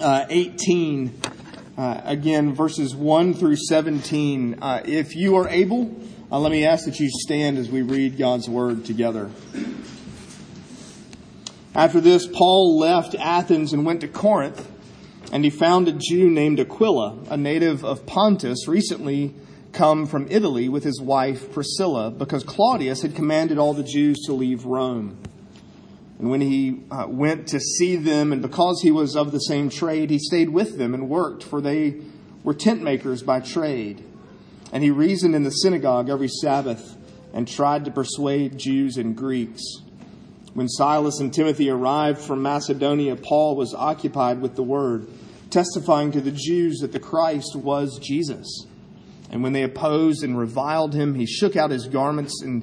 uh, 18, uh, again, verses 1 through 17. Uh, if you are able, uh, let me ask that you stand as we read God's word together. After this, Paul left Athens and went to Corinth, and he found a Jew named Aquila, a native of Pontus, recently come from Italy with his wife Priscilla, because Claudius had commanded all the Jews to leave Rome. And when he uh, went to see them, and because he was of the same trade, he stayed with them and worked, for they were tent makers by trade. And he reasoned in the synagogue every Sabbath and tried to persuade Jews and Greeks. When Silas and Timothy arrived from Macedonia, Paul was occupied with the word, testifying to the Jews that the Christ was Jesus. And when they opposed and reviled him, he shook out his garments and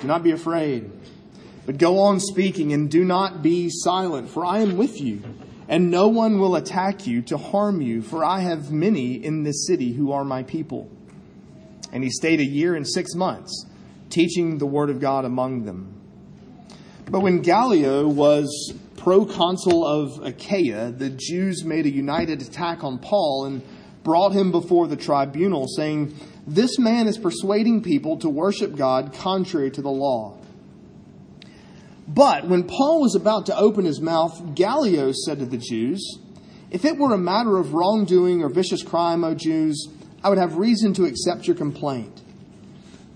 Do not be afraid, but go on speaking and do not be silent, for I am with you, and no one will attack you to harm you, for I have many in this city who are my people. And he stayed a year and six months, teaching the word of God among them. But when Gallio was proconsul of Achaia, the Jews made a united attack on Paul and brought him before the tribunal, saying, This man is persuading people to worship God contrary to the law. But when Paul was about to open his mouth, Gallio said to the Jews, If it were a matter of wrongdoing or vicious crime, O Jews, I would have reason to accept your complaint.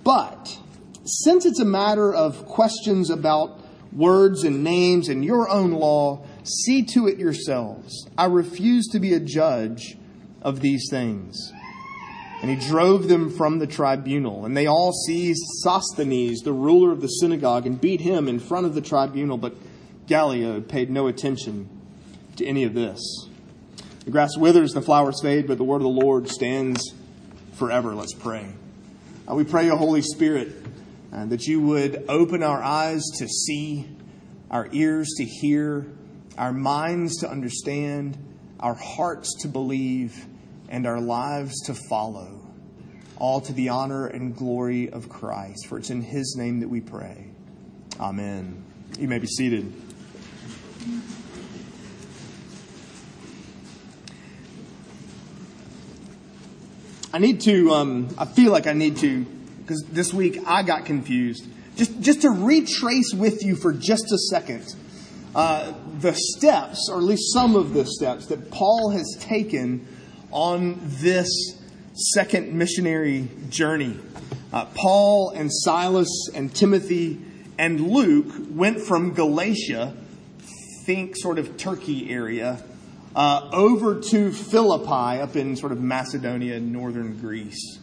But since it's a matter of questions about words and names and your own law, see to it yourselves. I refuse to be a judge of these things. And he drove them from the tribunal. And they all seized Sosthenes, the ruler of the synagogue, and beat him in front of the tribunal. But Gallio paid no attention to any of this. The grass withers, the flowers fade, but the word of the Lord stands forever. Let's pray. Uh, we pray, O Holy Spirit, uh, that you would open our eyes to see, our ears to hear, our minds to understand, our hearts to believe, and our lives to follow, all to the honor and glory of Christ. For it's in his name that we pray. Amen. You may be seated. I need to, um, I feel like I need to, because this week I got confused. Just, just to retrace with you for just a second uh, the steps, or at least some of the steps, that Paul has taken on this second missionary journey. Uh, Paul and Silas and Timothy and Luke went from Galatia, think sort of Turkey area, uh, over to Philippi up in sort of Macedonia, northern Greece.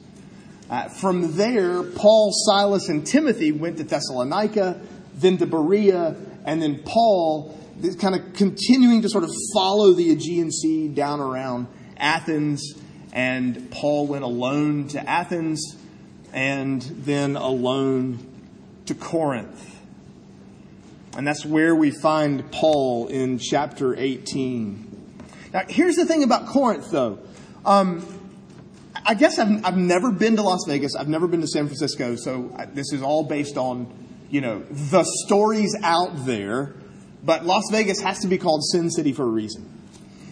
Uh, from there, Paul, Silas, and Timothy went to Thessalonica, then to Berea, and then Paul, kind of continuing to sort of follow the Aegean Sea down around Athens. And Paul went alone to Athens and then alone to Corinth. And that's where we find Paul in chapter 18. Now, here's the thing about Corinth, though. Um, I guess I've, I've never been to Las Vegas. I've never been to San Francisco. So this is all based on, you know, the stories out there. But Las Vegas has to be called Sin City for a reason.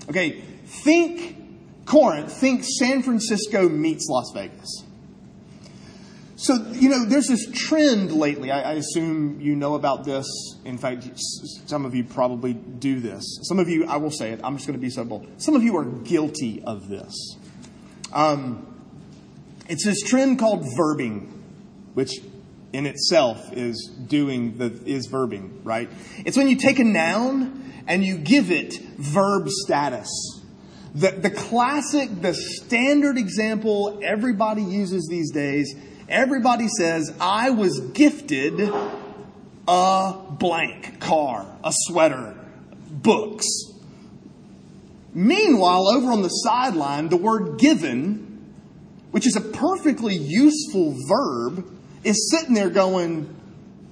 Okay, think Corinth, think San Francisco meets Las Vegas. So, you know, there's this trend lately. I, I, assume you know about this. In fact, some of you probably do this. Some of you, I will say it, I'm just going to be so bold. Some of you are guilty of this. Um, it's this trend called verbing, which in itself is doing the, is verbing, right? It's when you take a noun and you give it verb status. The, the classic, the standard example everybody uses these days Everybody says, I was gifted a blank car, a sweater, books. Meanwhile, over on the sideline, the word given, which is a perfectly useful verb, is sitting there going,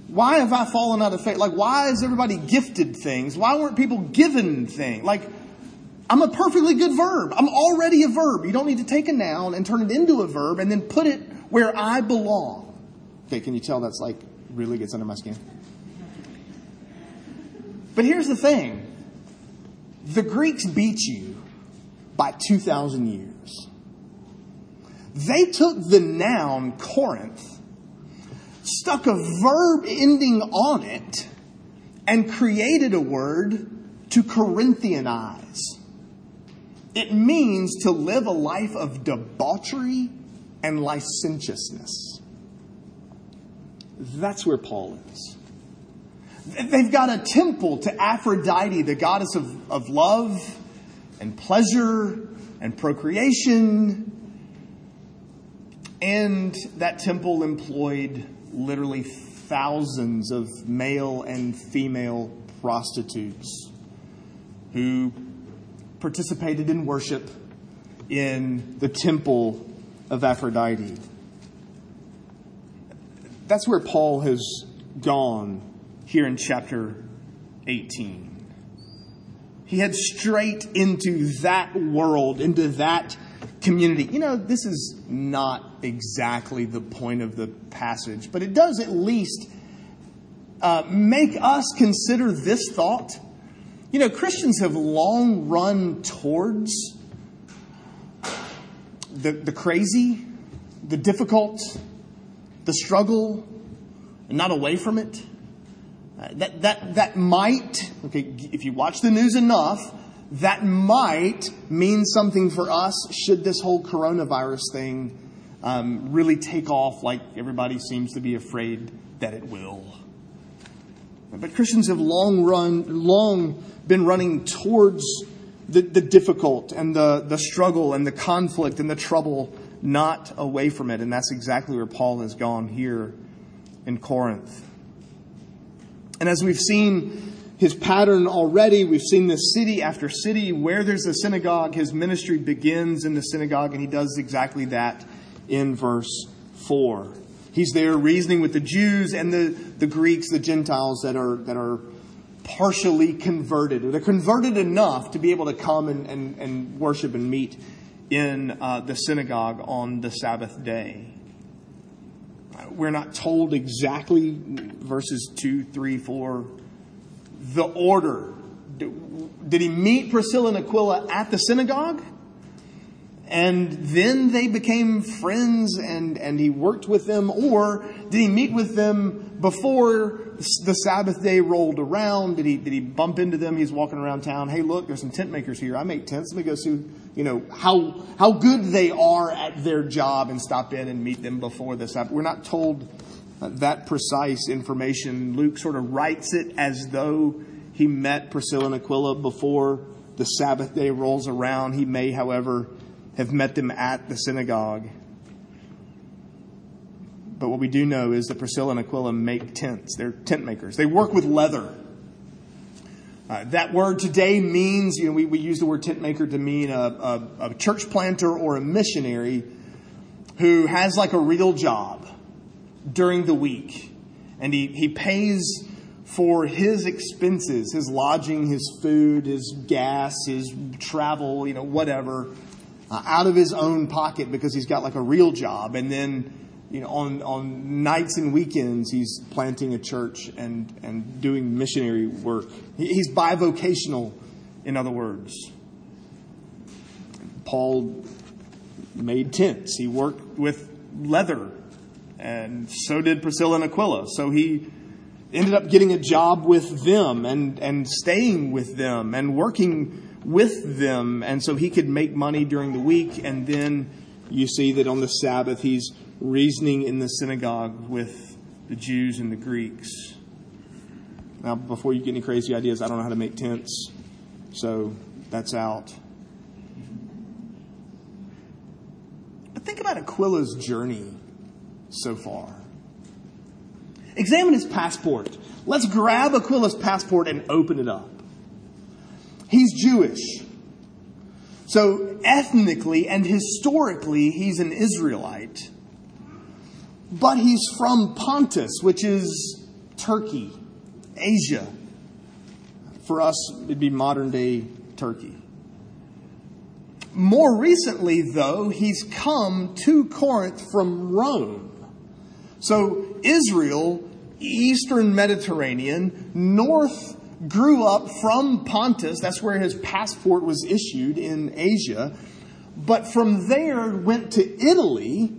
why have I fallen out of faith? Like, why is everybody gifted things? Why weren't people given things? Like, I'm a perfectly good verb. I'm already a verb. You don't need to take a noun and turn it into a verb and then put it where I belong. Okay, can you tell that's like really gets under my skin? But here's the thing the Greeks beat you by 2,000 years. They took the noun Corinth stuck a verb ending on it, and created a word to Corinthianize. It means to live a life of debauchery and licentiousness. That's where Paul is. They've got a temple to Aphrodite, the goddess of, of love and pleasure and procreation. And that temple employed literally thousands of male and female prostitutes who participated in worship in the temple of Aphrodite. That's where Paul has gone here in chapter 18. He heads straight into that world, into that community. You know, this is not exactly the point of the passage, but it does at least uh, make us consider this thought. You know, Christians have long run towards the, the crazy, the difficult, the struggle, and not away from it. Uh, that, that, that might, okay, if you watch the news enough, that might mean something for us should this whole coronavirus thing um, really take off like everybody seems to be afraid that it will. But Christians have long run, long been running towards the, the difficult and the, the struggle and the conflict and the trouble, not away from it. And that's exactly where Paul has gone here in Corinth. And as we've seen his pattern already. We've seen this city after city where there's a synagogue. His ministry begins in the synagogue, and he does exactly that in verse 4. He's there reasoning with the Jews and the, the Greeks, the Gentiles that are, that are partially converted. They're converted enough to be able to come and, and, and worship and meet in uh, the synagogue on the Sabbath day. We're not told exactly verses 2, 3, 4, the order. Did he meet Priscilla and Aquila at the synagogue? And then they became friends and, and he worked with them? Or did he meet with them before the Sabbath day rolled around? Did he, did he bump into them? He's walking around town. Hey, look, there's some tent makers here. I make tents. Let me go see, you know, how, how good they are at their job and stop in and meet them before the Sabbath. We're not told that precise information. Luke sort of writes it as though he met Priscilla and Aquila before the Sabbath day rolls around. He may, however, have met them at the synagogue. But what we do know is that Priscilla and Aquila make tents. They're tent makers. They work with leather. Uh, that word today means, you know, we, we use the word tent maker to mean a, a, a church planter or a missionary who has like a real job during the week. And he, he pays for his expenses, his lodging, his food, his gas, his travel, you know, whatever, uh, out of his own pocket because he's got like a real job. And then, you know, on, on nights and weekends, he's planting a church and, and doing missionary work. He's bivocational, in other words. Paul made tents. He worked with leather and so did Priscilla and Aquila. So he ended up getting a job with them and, and staying with them and working with them. And so he could make money during the week. And then you see that on the Sabbath, he's reasoning in the synagogue with the Jews and the Greeks. Now, before you get any crazy ideas, I don't know how to make tents. So that's out. But think about Aquila's journey so far. Examine his passport. Let's grab Aquila's passport and open it up. He's Jewish. So, ethnically and historically, he's an Israelite. But he's from Pontus, which is Turkey, Asia. For us, it'd be modern day Turkey. More recently, though, he's come to Corinth from Rome. So, Israel, Eastern Mediterranean, north grew up from Pontus. That's where his passport was issued in Asia. But from there went to Italy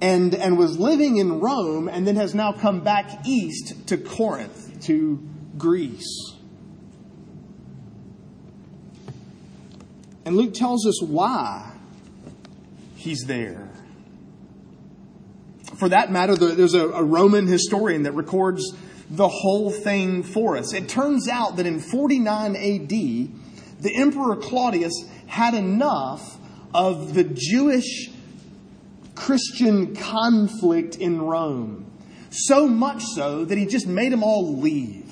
and, and was living in Rome and then has now come back east to Corinth, to Greece. And Luke tells us why he's there. For that matter, there's a, a Roman historian that records the whole thing for us. It turns out that in 49 AD, the Emperor Claudius had enough of the Jewish Christian conflict in Rome. So much so that he just made them all leave.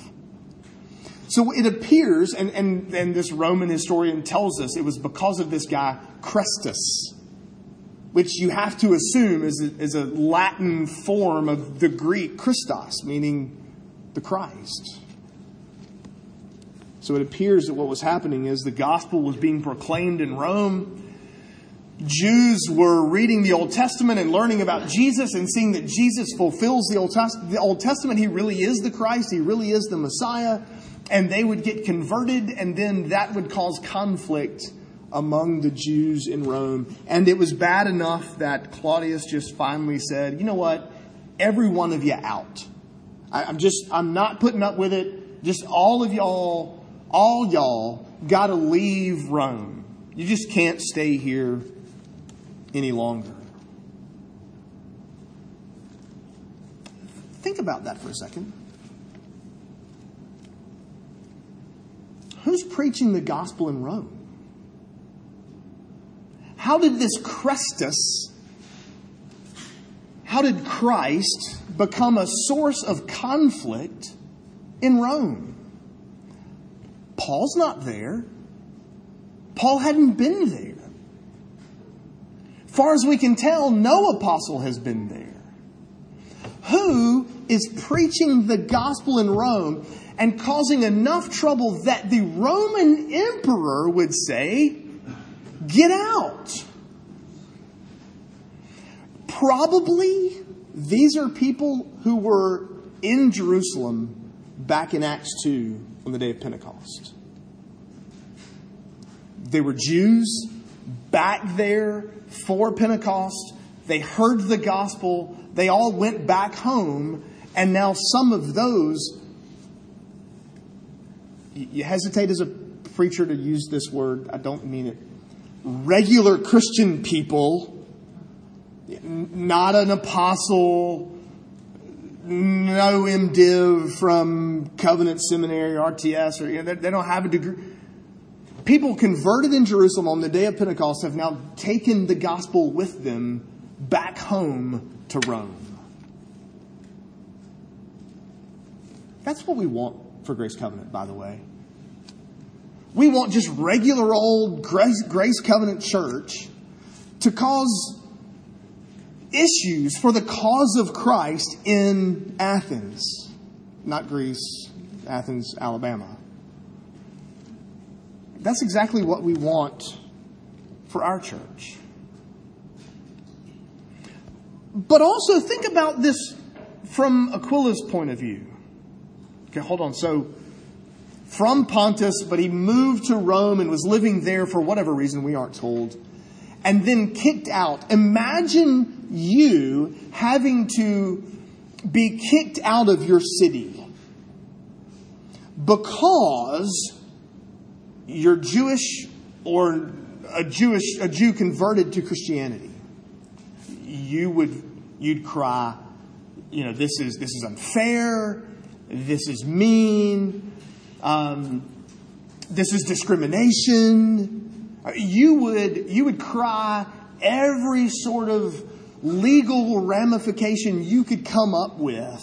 So it appears, and, and, and this Roman historian tells us it was because of this guy, Chrestus, which you have to assume is a, is a Latin form of the Greek Christos, meaning the Christ. So it appears that what was happening is the gospel was being proclaimed in Rome. Jews were reading the Old Testament and learning about Jesus and seeing that Jesus fulfills the Old, Test- the Old Testament. He really is the Christ, He really is the Messiah. And they would get converted, and then that would cause conflict among the Jews in Rome. And it was bad enough that Claudius just finally said, you know what? Every one of you out. I, am just, I'm not putting up with it. Just all of y'all, all y'all got to leave Rome. You just can't stay here any longer. Think about that for a second. Who's preaching the gospel in Rome? How did this Chrestus, how did Christ become a source of conflict in Rome. Paul's not there. Paul hadn't been there. Far as we can tell, no apostle has been there. Who is preaching the gospel in Rome and causing enough trouble that the Roman emperor would say, Get out? Probably these are people who were in Jerusalem back in Acts 2 on the day of Pentecost. They were Jews back there for Pentecost. They heard the gospel. They all went back home. And now some of those, you hesitate as a preacher to use this word, I don't mean it. Regular Christian people not an apostle, no MDiv from Covenant Seminary, RTS, or you know, they, they don't have a degree. People converted in Jerusalem on the day of Pentecost have now taken the gospel with them back home to Rome. That's what we want for Grace Covenant, by the way. We want just regular old Grace, Grace Covenant church to cause issues for the cause of Christ in Athens, not Greece, Athens, Alabama. That's exactly what we want for our church. But also think about this from Aquila's point of view. Okay, hold on. So, from Pontus, but he moved to Rome and was living there for whatever reason, we aren't told, and then kicked out. Imagine you having to be kicked out of your city because you're Jewish or a Jewish a Jew converted to Christianity. You would you'd cry, you know, this is this is unfair, this is mean, um, this is discrimination. You would you would cry every sort of legal ramification you could come up with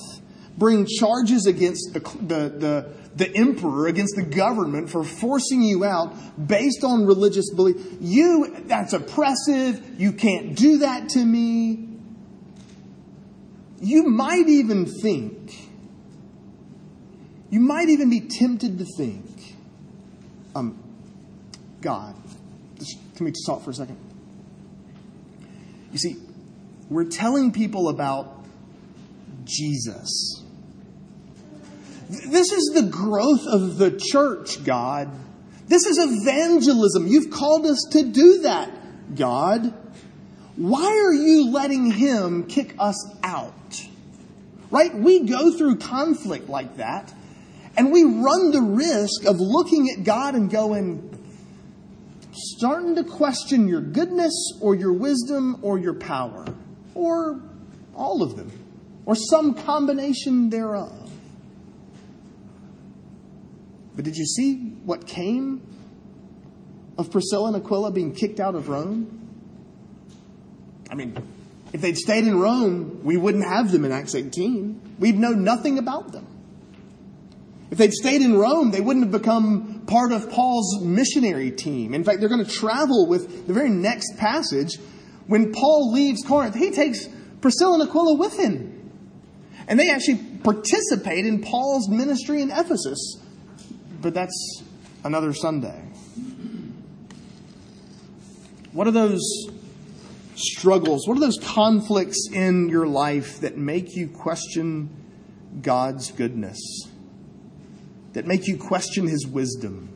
bring charges against the, the, the, the emperor, against the government for forcing you out based on religious belief. You, that's oppressive. You can't do that to me. You might even think, you might even be tempted to think, um, God, can we just talk for a second? You see, we're telling people about Jesus. This is the growth of the church, God. This is evangelism. You've called us to do that, God. Why are you letting him kick us out? Right? We go through conflict like that, and we run the risk of looking at God and going, starting to question your goodness or your wisdom or your power, or all of them, or some combination thereof. But did you see what came of Priscilla and Aquila being kicked out of Rome? I mean, if they'd stayed in Rome, we wouldn't have them in Acts 18. We'd know nothing about them. If they'd stayed in Rome, they wouldn't have become part of Paul's missionary team. In fact, they're going to travel with the very next passage. When Paul leaves Corinth, he takes Priscilla and Aquila with him. And they actually participate in Paul's ministry in Ephesus. But that's another Sunday. What are those struggles? What are those conflicts in your life that make you question God's goodness? that make you question his wisdom,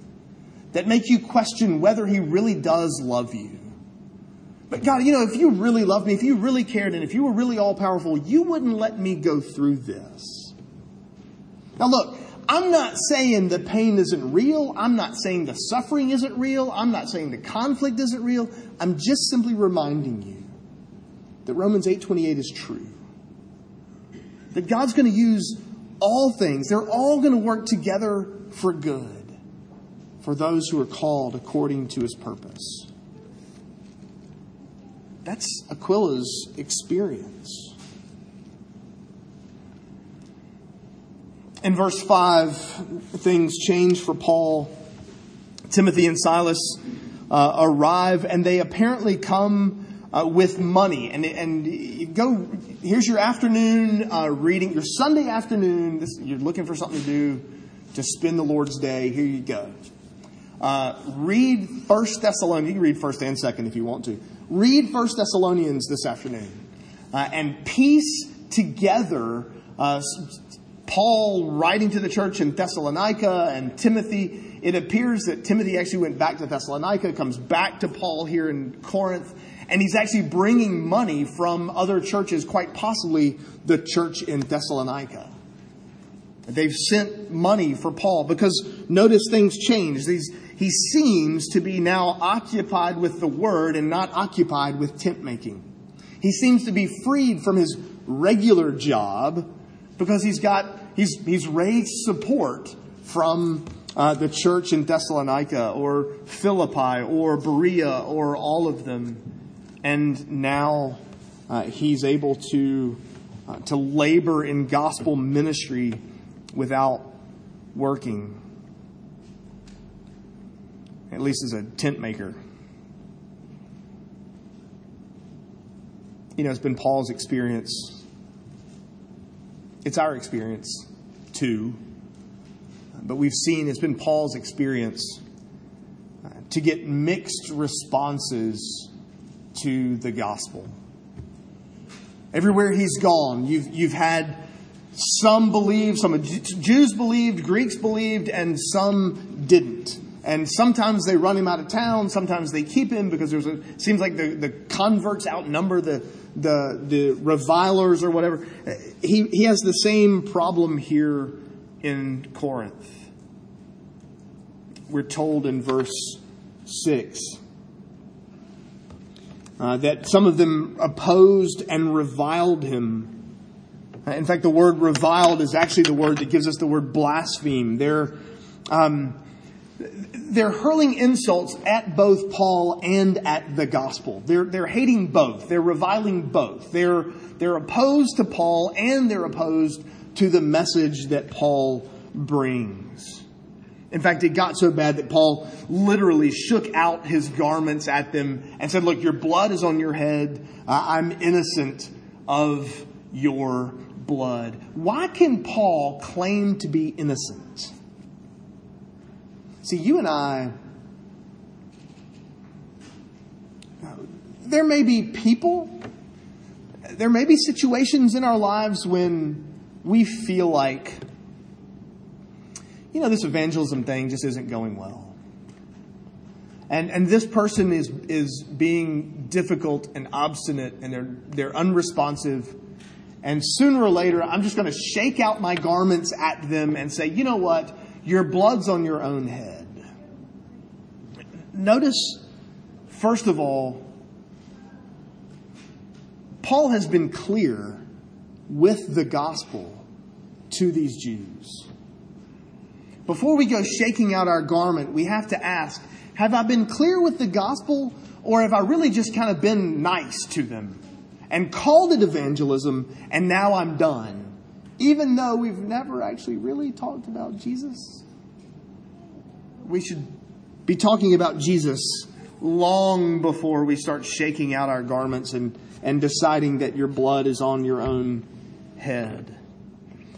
that make you question whether he really does love you. But God, you know, if you really loved me, if you really cared, and if you were really all powerful, you wouldn't let me go through this. Now, look, I'm not saying the pain isn't real. I'm not saying the suffering isn't real. I'm not saying the conflict isn't real. I'm just simply reminding you that Romans 8:28 is true. That God's going to use all things, they're all going to work together for good for those who are called according to his purpose. That's Aquila's experience. In verse 5, things change for Paul. Timothy and Silas uh, arrive, and they apparently come uh, with money. And, and go, here's your afternoon uh, reading, your Sunday afternoon. This, you're looking for something to do to spend the Lord's day. Here you go. Uh, read First Thessalonians. You can read First and Second if you want to. Read First Thessalonians this afternoon, uh, and piece together uh, Paul writing to the church in Thessalonica and Timothy. It appears that Timothy actually went back to Thessalonica, comes back to Paul here in Corinth, and he's actually bringing money from other churches, quite possibly the church in Thessalonica. They've sent money for Paul because notice things change. These, he seems to be now occupied with the word and not occupied with tent making. He seems to be freed from his regular job because he's got he's he's raised support from uh, the church in Thessalonica or Philippi or Berea or all of them and now uh, he's able to, uh, to labor in gospel ministry without working, at least as a tent maker. You know, it's been Paul's experience. It's our experience too. But we've seen it's been Paul's experience uh, to get mixed responses to the gospel. Everywhere he's gone, you've, you've had some believe, some Jews believed, Greeks believed, and some didn't. And sometimes they run him out of town. Sometimes they keep him because there's a seems like the, the converts outnumber the the the revilers or whatever. He he has the same problem here in Corinth. We're told in verse six uh, that some of them opposed and reviled him. In fact, the word reviled is actually the word that gives us the word blaspheme. They're, um, they're hurling insults at both Paul and at the gospel. They're, they're hating both. They're reviling both. They're, they're opposed to Paul and they're opposed to the message that Paul brings. In fact, it got so bad that Paul literally shook out his garments at them and said, Look, your blood is on your head. I'm innocent of your blood. Why can Paul claim to be innocent? See, you and I, there may be people, there may be situations in our lives when we feel like, you know, this evangelism thing just isn't going well. And, and this person is, is being difficult and obstinate and they're, they're unresponsive. And sooner or later, I'm just going to shake out my garments at them and say, you know what? Your blood's on your own head. Notice, first of all, Paul has been clear with the gospel to these Jews. Before we go shaking out our garment, we have to ask have I been clear with the gospel, or have I really just kind of been nice to them and called it evangelism, and now I'm done? Even though we've never actually really talked about Jesus? We should be talking about Jesus long before we start shaking out our garments and, and deciding that your blood is on your own head.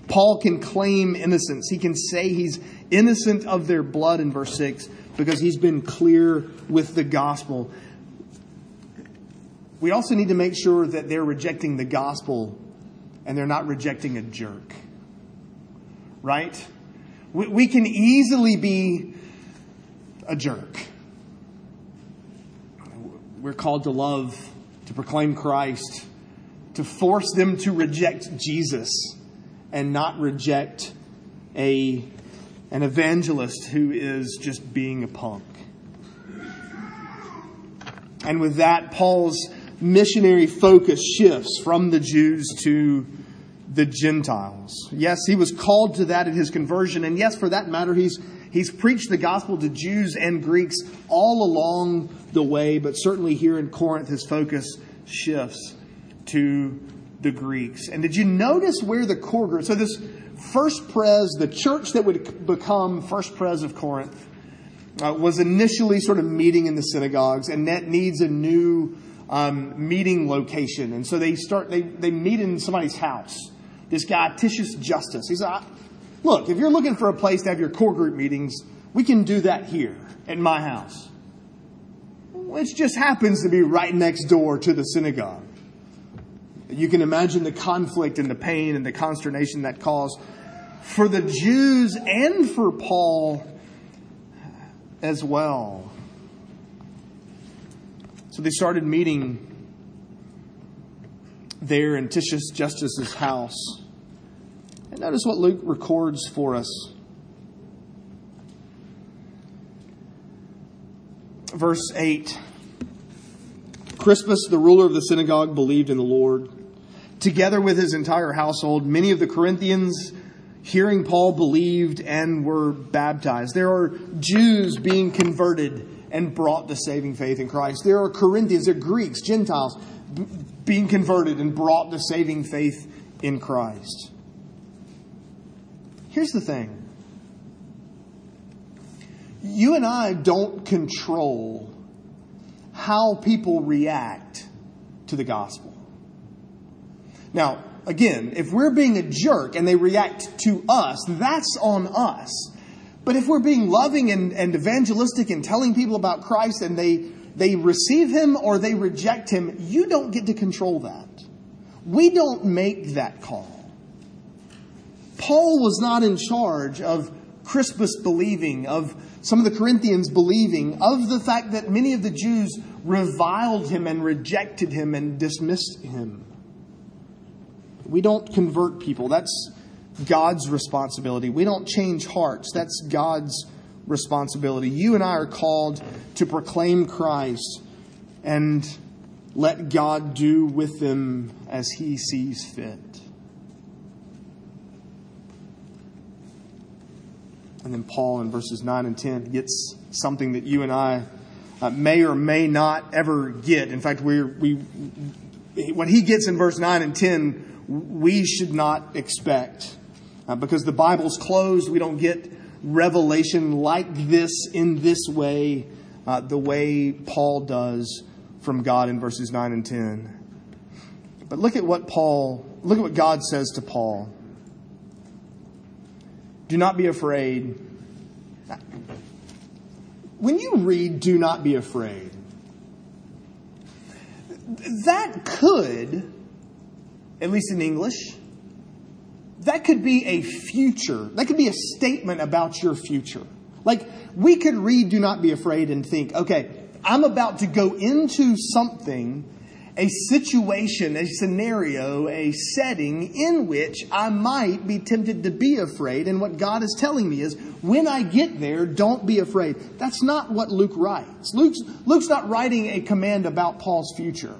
Paul can claim innocence. He can say he's innocent of their blood in verse 6 because he's been clear with the gospel. We also need to make sure that they're rejecting the gospel and they're not rejecting a jerk. Right? We, we can easily be a jerk. We're called to love, to proclaim Christ, to force them to reject Jesus and not reject a, an evangelist who is just being a punk. And with that, Paul's missionary focus shifts from the Jews to the Gentiles. Yes, he was called to that at his conversion, and yes, for that matter, he's he's preached the gospel to Jews and Greeks all along the way, but certainly here in Corinth, his focus shifts to the Greeks. And did you notice where the core group? So this first pres, the church that would become first pres of Corinth, uh, was initially sort of meeting in the synagogues, and that needs a new um, meeting location. And so they start they they meet in somebody's house. This guy Titius Justus. He's like, look, if you're looking for a place to have your core group meetings, we can do that here at my house, which just happens to be right next door to the synagogue. You can imagine the conflict and the pain and the consternation that caused for the Jews and for Paul as well. So they started meeting there in Titius Justus's house. And notice what Luke records for us. Verse 8 Crispus, the ruler of the synagogue, believed in the Lord together with his entire household. Many of the Corinthians, hearing Paul, believed and were baptized. There are Jews being converted and brought to saving faith in Christ. There are Corinthians, there are Greeks, Gentiles being converted and brought to saving faith in Christ. Here's the thing you and I don't control how people react to the gospel. Now, again, if we're being a jerk and they react to us, that's on us. But if we're being loving and, and evangelistic and telling people about Christ and they, they receive him or they reject him, you don't get to control that. We don't make that call. Paul was not in charge of Crispus believing, of some of the Corinthians believing, of the fact that many of the Jews reviled him and rejected him and dismissed him. We don't convert people. That's God's responsibility. We don't change hearts. That's God's responsibility. You and I are called to proclaim Christ and let God do with them as he sees fit. And then Paul in verses 9 and 10 gets something that you and I uh, may or may not ever get. In fact, we we, what he gets in verse 9 and 10 we should not expect Uh, because the Bible's closed, we don't get revelation like this in this way, uh, the way Paul does from God in verses 9 and 10. But look at what Paul, look at what God says to Paul. Do not be afraid. When you read, do not be afraid, that could, at least in English, that could be a future. That could be a statement about your future. Like, we could read Do Not Be Afraid and think, okay, I'm about to go into something, a situation, a scenario, a setting in which I might be tempted to be afraid. And what God is telling me is, when I get there, don't be afraid. That's not what Luke writes. Luke's, Luke's not writing a command about Paul's future.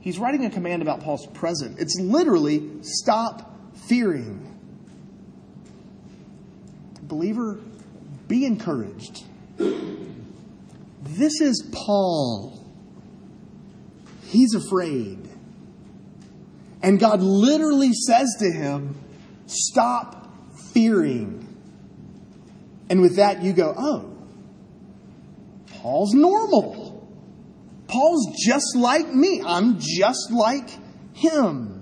He's writing a command about Paul's present. It's literally stop fearing. Believer, be encouraged. This is Paul. He's afraid. And God literally says to him, Stop fearing. And with that, you go, Oh, Paul's normal. Paul's just like me. I'm just like him.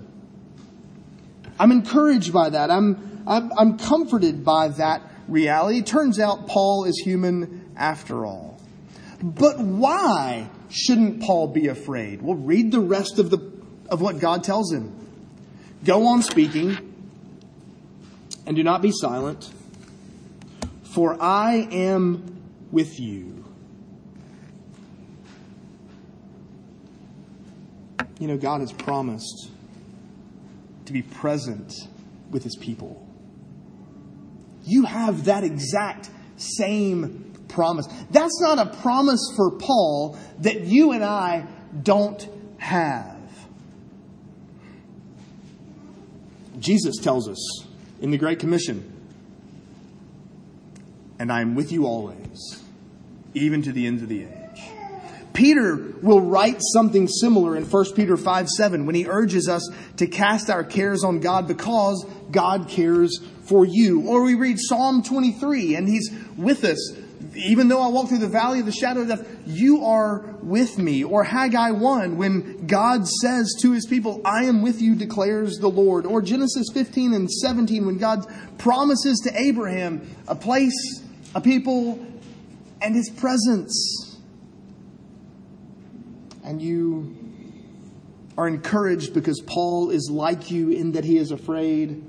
I'm encouraged by that. I'm, I'm, I'm comforted by that reality. It turns out Paul is human after all. But why shouldn't Paul be afraid? Well, read the rest of, the, of what God tells him. Go on speaking, and do not be silent, for I am with you. You know, God has promised to be present with his people. You have that exact same promise. That's not a promise for Paul that you and I don't have. Jesus tells us in the Great Commission, and I am with you always, even to the end of the age. Peter will write something similar in 1 Peter 5 7 when he urges us to cast our cares on God because God cares for you. Or we read Psalm 23 and he's with us. Even though I walk through the valley of the shadow of death, you are with me. Or Haggai 1 when God says to his people, I am with you, declares the Lord. Or Genesis 15 and 17 when God promises to Abraham a place, a people, and his presence and you are encouraged because Paul is like you in that he is afraid,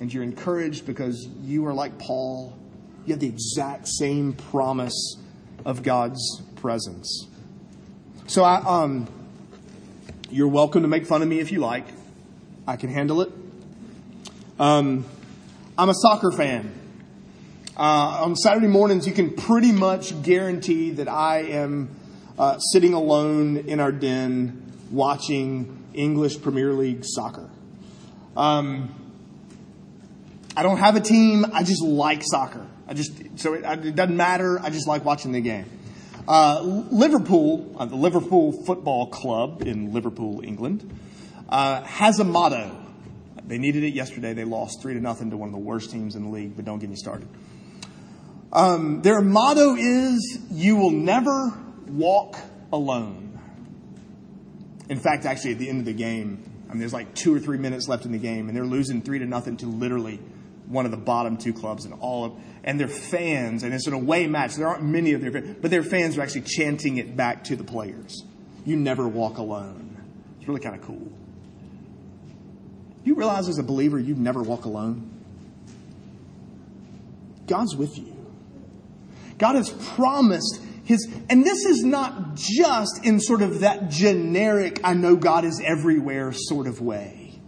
and you're encouraged because you are like Paul. You have the exact same promise of God's presence. So I, um, you're welcome to make fun of me if you like. I can handle it. Um, I'm a soccer fan. Uh, on Saturday mornings, you can pretty much guarantee that I am uh, sitting alone in our den watching English Premier League soccer. Um, I don't have a team. I just like soccer. I just so it, it doesn't matter. I just like watching the game. Uh, Liverpool, uh, the Liverpool Football Club in Liverpool, England, uh, has a motto. They needed it yesterday. They lost three to nothing to one of the worst teams in the league. But don't get me started. Um, their motto is, "You will never walk alone. In fact, actually, at the end of the game, I mean, there's like two or three minutes left in the game, and they're losing three to nothing to literally one of the bottom two clubs in all of, and their fans, and it's an away match. There aren't many of their fans, but their fans are actually chanting it back to the players. You never walk alone. It's really kind of cool. You realize as a believer, you never walk alone. God's with you. God has promised his, and this is not just in sort of that generic, I know God is everywhere sort of way.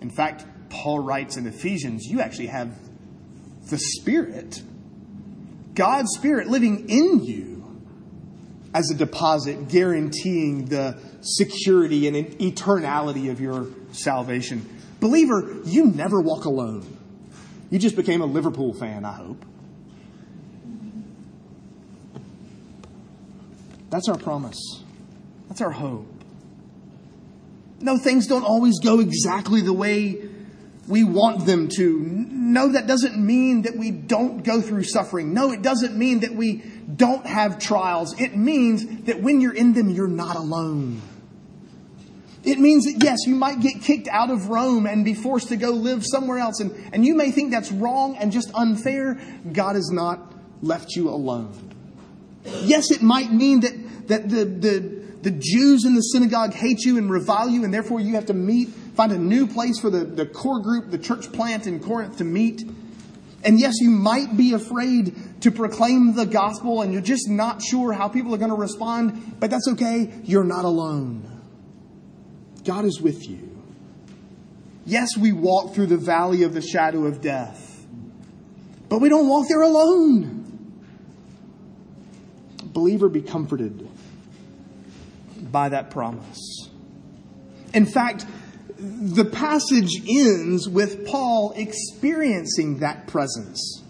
In fact, Paul writes in Ephesians, you actually have the Spirit, God's Spirit living in you as a deposit, guaranteeing the security and eternality of your salvation. Believer, you never walk alone. You just became a Liverpool fan, I hope. That's our promise. That's our hope. No, things don't always go exactly the way we want them to. No, that doesn't mean that we don't go through suffering. No, it doesn't mean that we don't have trials. It means that when you're in them, you're not alone. It means that, yes, you might get kicked out of Rome and be forced to go live somewhere else. And, and you may think that's wrong and just unfair. God has not left you alone. Yes, it might mean that, that the, the, the Jews in the synagogue hate you and revile you, and therefore you have to meet, find a new place for the, the core group, the church plant in Corinth to meet. And yes, you might be afraid to proclaim the gospel and you're just not sure how people are going to respond, but that's okay. You're not alone. God is with you. Yes, we walk through the valley of the shadow of death, but we don't walk there alone. Believer, be comforted by that promise. In fact, the passage ends with Paul experiencing that presence.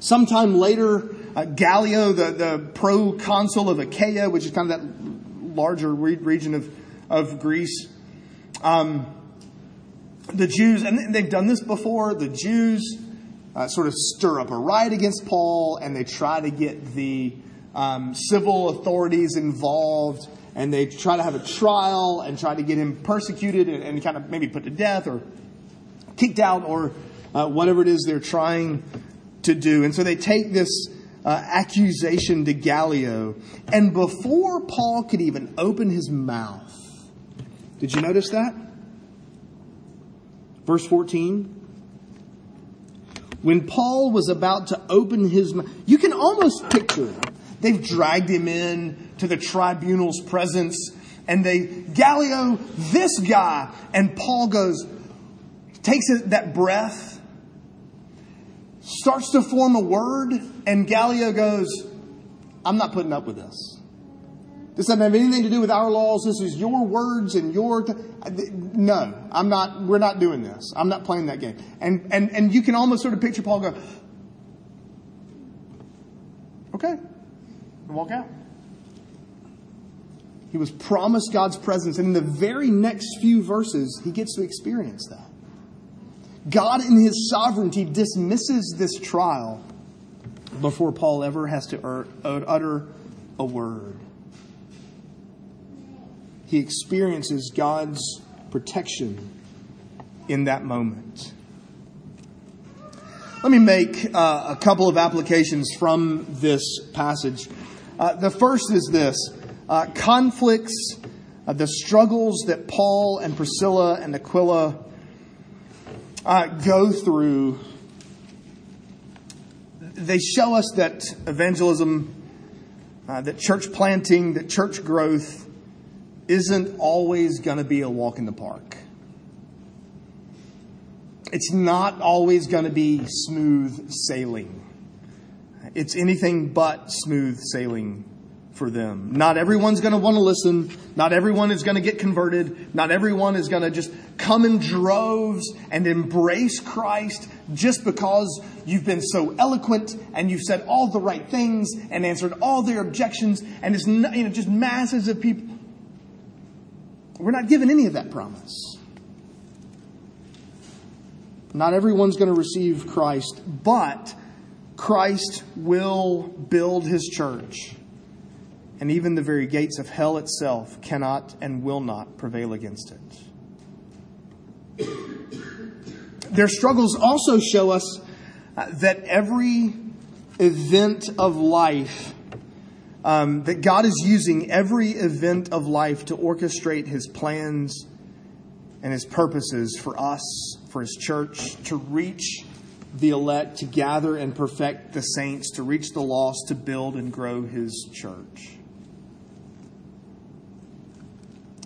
Sometime later, uh, Gallio, the, the proconsul of Achaia, which is kind of that larger re- region of, of Greece, um, the Jews, and they've done this before, the Jews uh, sort of stir up a riot against Paul and they try to get the um, civil authorities involved and they try to have a trial and try to get him persecuted and, and kind of maybe put to death or kicked out or uh, whatever it is they're trying to do. And so they take this uh, accusation to Gallio. And before Paul could even open his mouth, did you notice that? Verse 14. When Paul was about to open his mouth, you can almost picture They've dragged him in to the tribunal's presence and they, Gallio, this guy. And Paul goes, takes that breath, starts to form a word, and Gallio goes, I'm not putting up with this. This doesn't have anything to do with our laws. This is your words and your. No, I'm not. We're not doing this. I'm not playing that game. And and and you can almost sort of picture Paul go, okay, and walk out. He was promised God's presence, and in the very next few verses, he gets to experience that. God, in his sovereignty, dismisses this trial before Paul ever has to utter a word. He experiences God's protection in that moment. Let me make uh, a couple of applications from this passage. Uh, the first is this uh, conflicts, uh, the struggles that Paul and Priscilla and Aquila uh, go through. They show us that evangelism, uh, that church planting, that church growth isn't always going to be a walk in the park. It's not always going to be smooth sailing it's anything but smooth sailing for them. Not everyone's going to want to listen. Not everyone is going to get converted. Not everyone is going to just come in droves and embrace Christ just because you've been so eloquent and you've said all the right things and answered all their objections and it's not, you know just masses of people. We're not given any of that promise. Not everyone's going to receive Christ, but Christ will build his church, and even the very gates of hell itself cannot and will not prevail against it. Their struggles also show us uh, that every event of life, um, that God is using every event of life to orchestrate his plans and his purposes for us, for his church, to reach the elect to gather and perfect the saints, to reach the lost, to build and grow his church.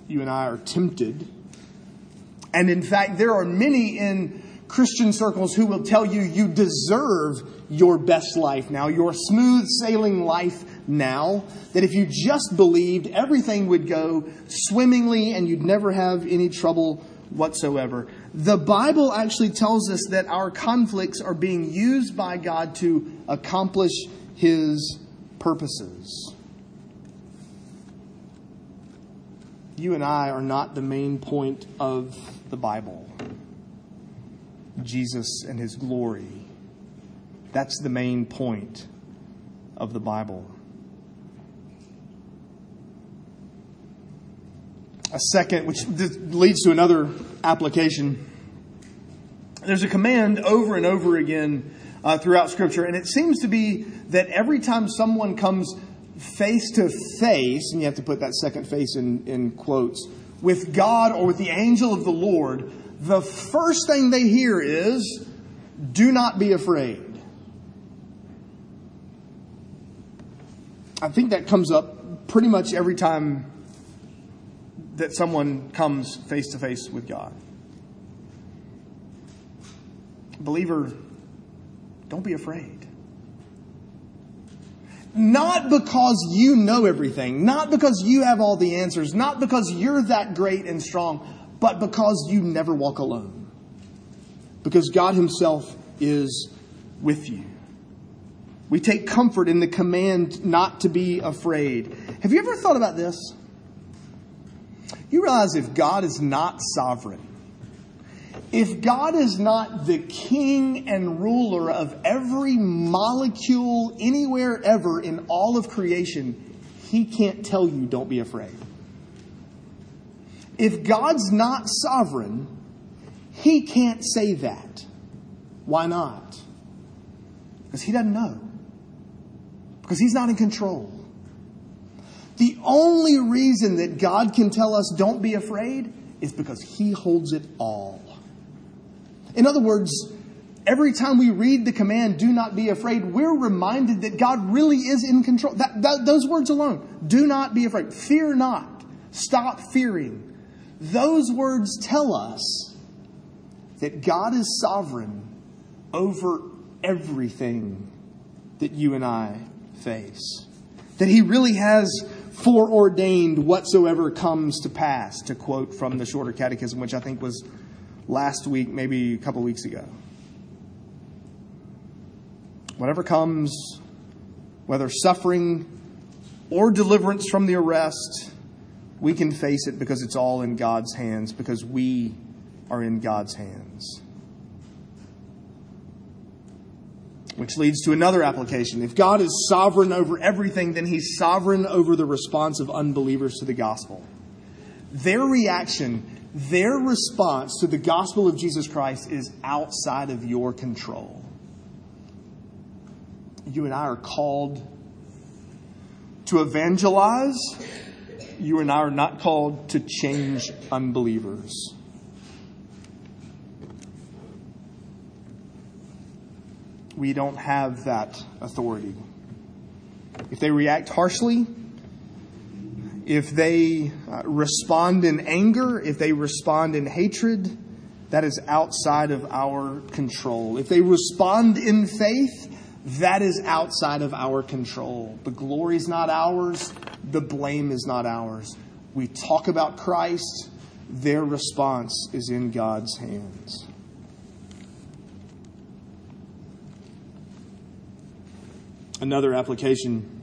You and I are tempted. And in fact, there are many in Christian circles who will tell you you deserve your best life now, your smooth sailing life now. That if you just believed, everything would go swimmingly and you'd never have any trouble whatsoever. The Bible actually tells us that our conflicts are being used by God to accomplish His purposes. you and I are not the main point of the Bible. Jesus and his glory. That's the main point of the Bible. A second, which leads to another application. There's a command over and over again uh, throughout Scripture, and it seems to be that every time someone comes face to face, and you have to put that second face in, in quotes, with God or with the angel of the Lord, the first thing they hear is, do not be afraid. I think that comes up pretty much every time that someone comes face to face with God. Believer, don't be afraid. Not because you know everything, not because you have all the answers, not because you're that great and strong, but because you never walk alone. Because God Himself is with you. We take comfort in the command not to be afraid. Have you ever thought about this? You realize if God is not sovereign, if God is not the king and ruler of every molecule anywhere ever in all of creation, he can't tell you don't be afraid. If God's not sovereign, he can't say that. Why not? Because he doesn't know. Because he's not in control. The only reason that God can tell us don't be afraid is because he holds it all. In other words, every time we read the command, do not be afraid, we're reminded that God really is in control. That, that, those words alone, do not be afraid, fear not, stop fearing. Those words tell us that God is sovereign over everything that you and I face. That He really has foreordained whatsoever comes to pass, to quote from the Shorter Catechism, which I think was last week, maybe a couple weeks ago. Whatever comes, whether suffering or deliverance from the arrest, we can face it because it's all in God's hands, because we are in God's hands. Which leads to another application. If God is sovereign over everything, then He's sovereign over the response of unbelievers to the gospel. Their reaction, their response to the gospel of Jesus Christ is outside of your control. You and I are called to evangelize. You and I are not called to change unbelievers. We don't have that authority. If they react harshly, if they uh, respond in anger, if they respond in hatred, that is outside of our control. If they respond in faith, that is outside of our control. The glory is not ours, the blame is not ours. We talk about Christ, their response is in God's hands. Another application.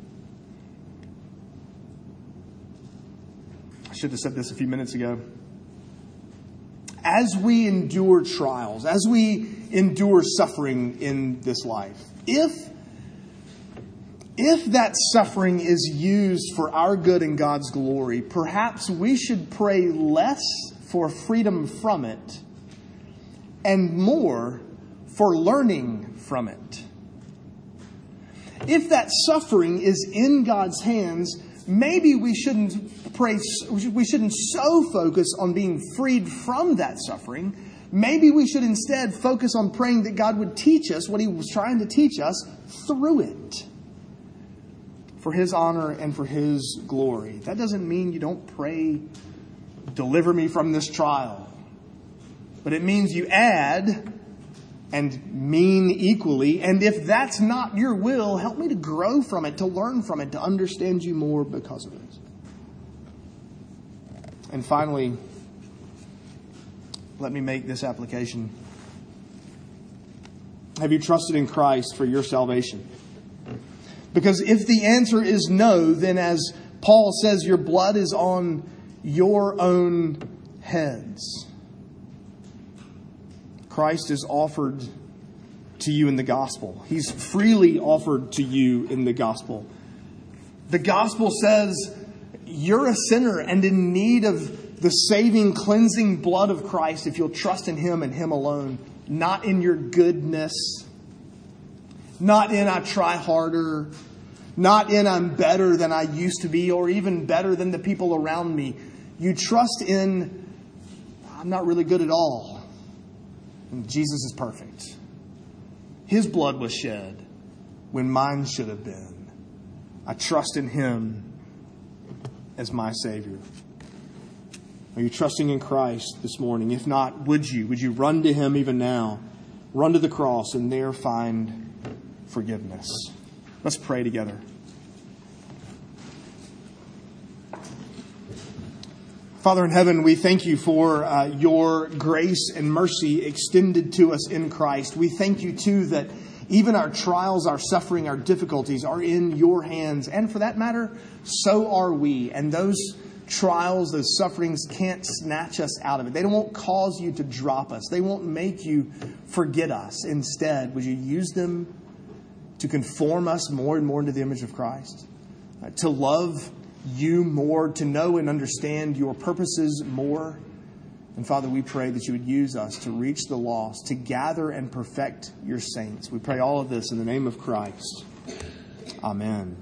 I should have said this a few minutes ago. As we endure trials, as we endure suffering in this life, if if that suffering is used for our good and God's glory, perhaps we should pray less for freedom from it and more for learning from it if that suffering is in God's hands, maybe we shouldn't pray, we shouldn't so focus on being freed from that suffering. Maybe we should instead focus on praying that God would teach us what He was trying to teach us through it for His honor and for His glory. That doesn't mean you don't pray, deliver me from this trial. But it means you add and mean equally. And if that's not your will, help me to grow from it, to learn from it, to understand you more because of it. And finally, let me make this application. Have you trusted in Christ for your salvation? Because if the answer is no, then as Paul says, your blood is on your own heads. Christ is offered to you in the gospel. He's freely offered to you in the gospel. The gospel says you're a sinner and in need of the saving, cleansing blood of Christ if you'll trust in Him and Him alone, not in your goodness, not in I try harder, not in I'm better than I used to be or even better than the people around me. You trust in I'm not really good at all. Jesus is perfect. His blood was shed when mine should have been. I trust in Him as my Savior. Are you trusting in Christ this morning? If not, would you? Would you run to Him even now? Run to the cross and there find forgiveness. Let's pray together. Father in heaven, we thank you for uh, your grace and mercy extended to us in Christ. We thank you, too, that even our trials, our suffering, our difficulties are in your hands. And for that matter, so are we. And those trials, those sufferings can't snatch us out of it. They won't cause you to drop us, they won't make you forget us. Instead, would you use them to conform us more and more into the image of Christ? Uh, to love you more, to know and understand your purposes more. And Father, we pray that you would use us to reach the lost, to gather and perfect your saints. We pray all of this in the name of Christ. Amen.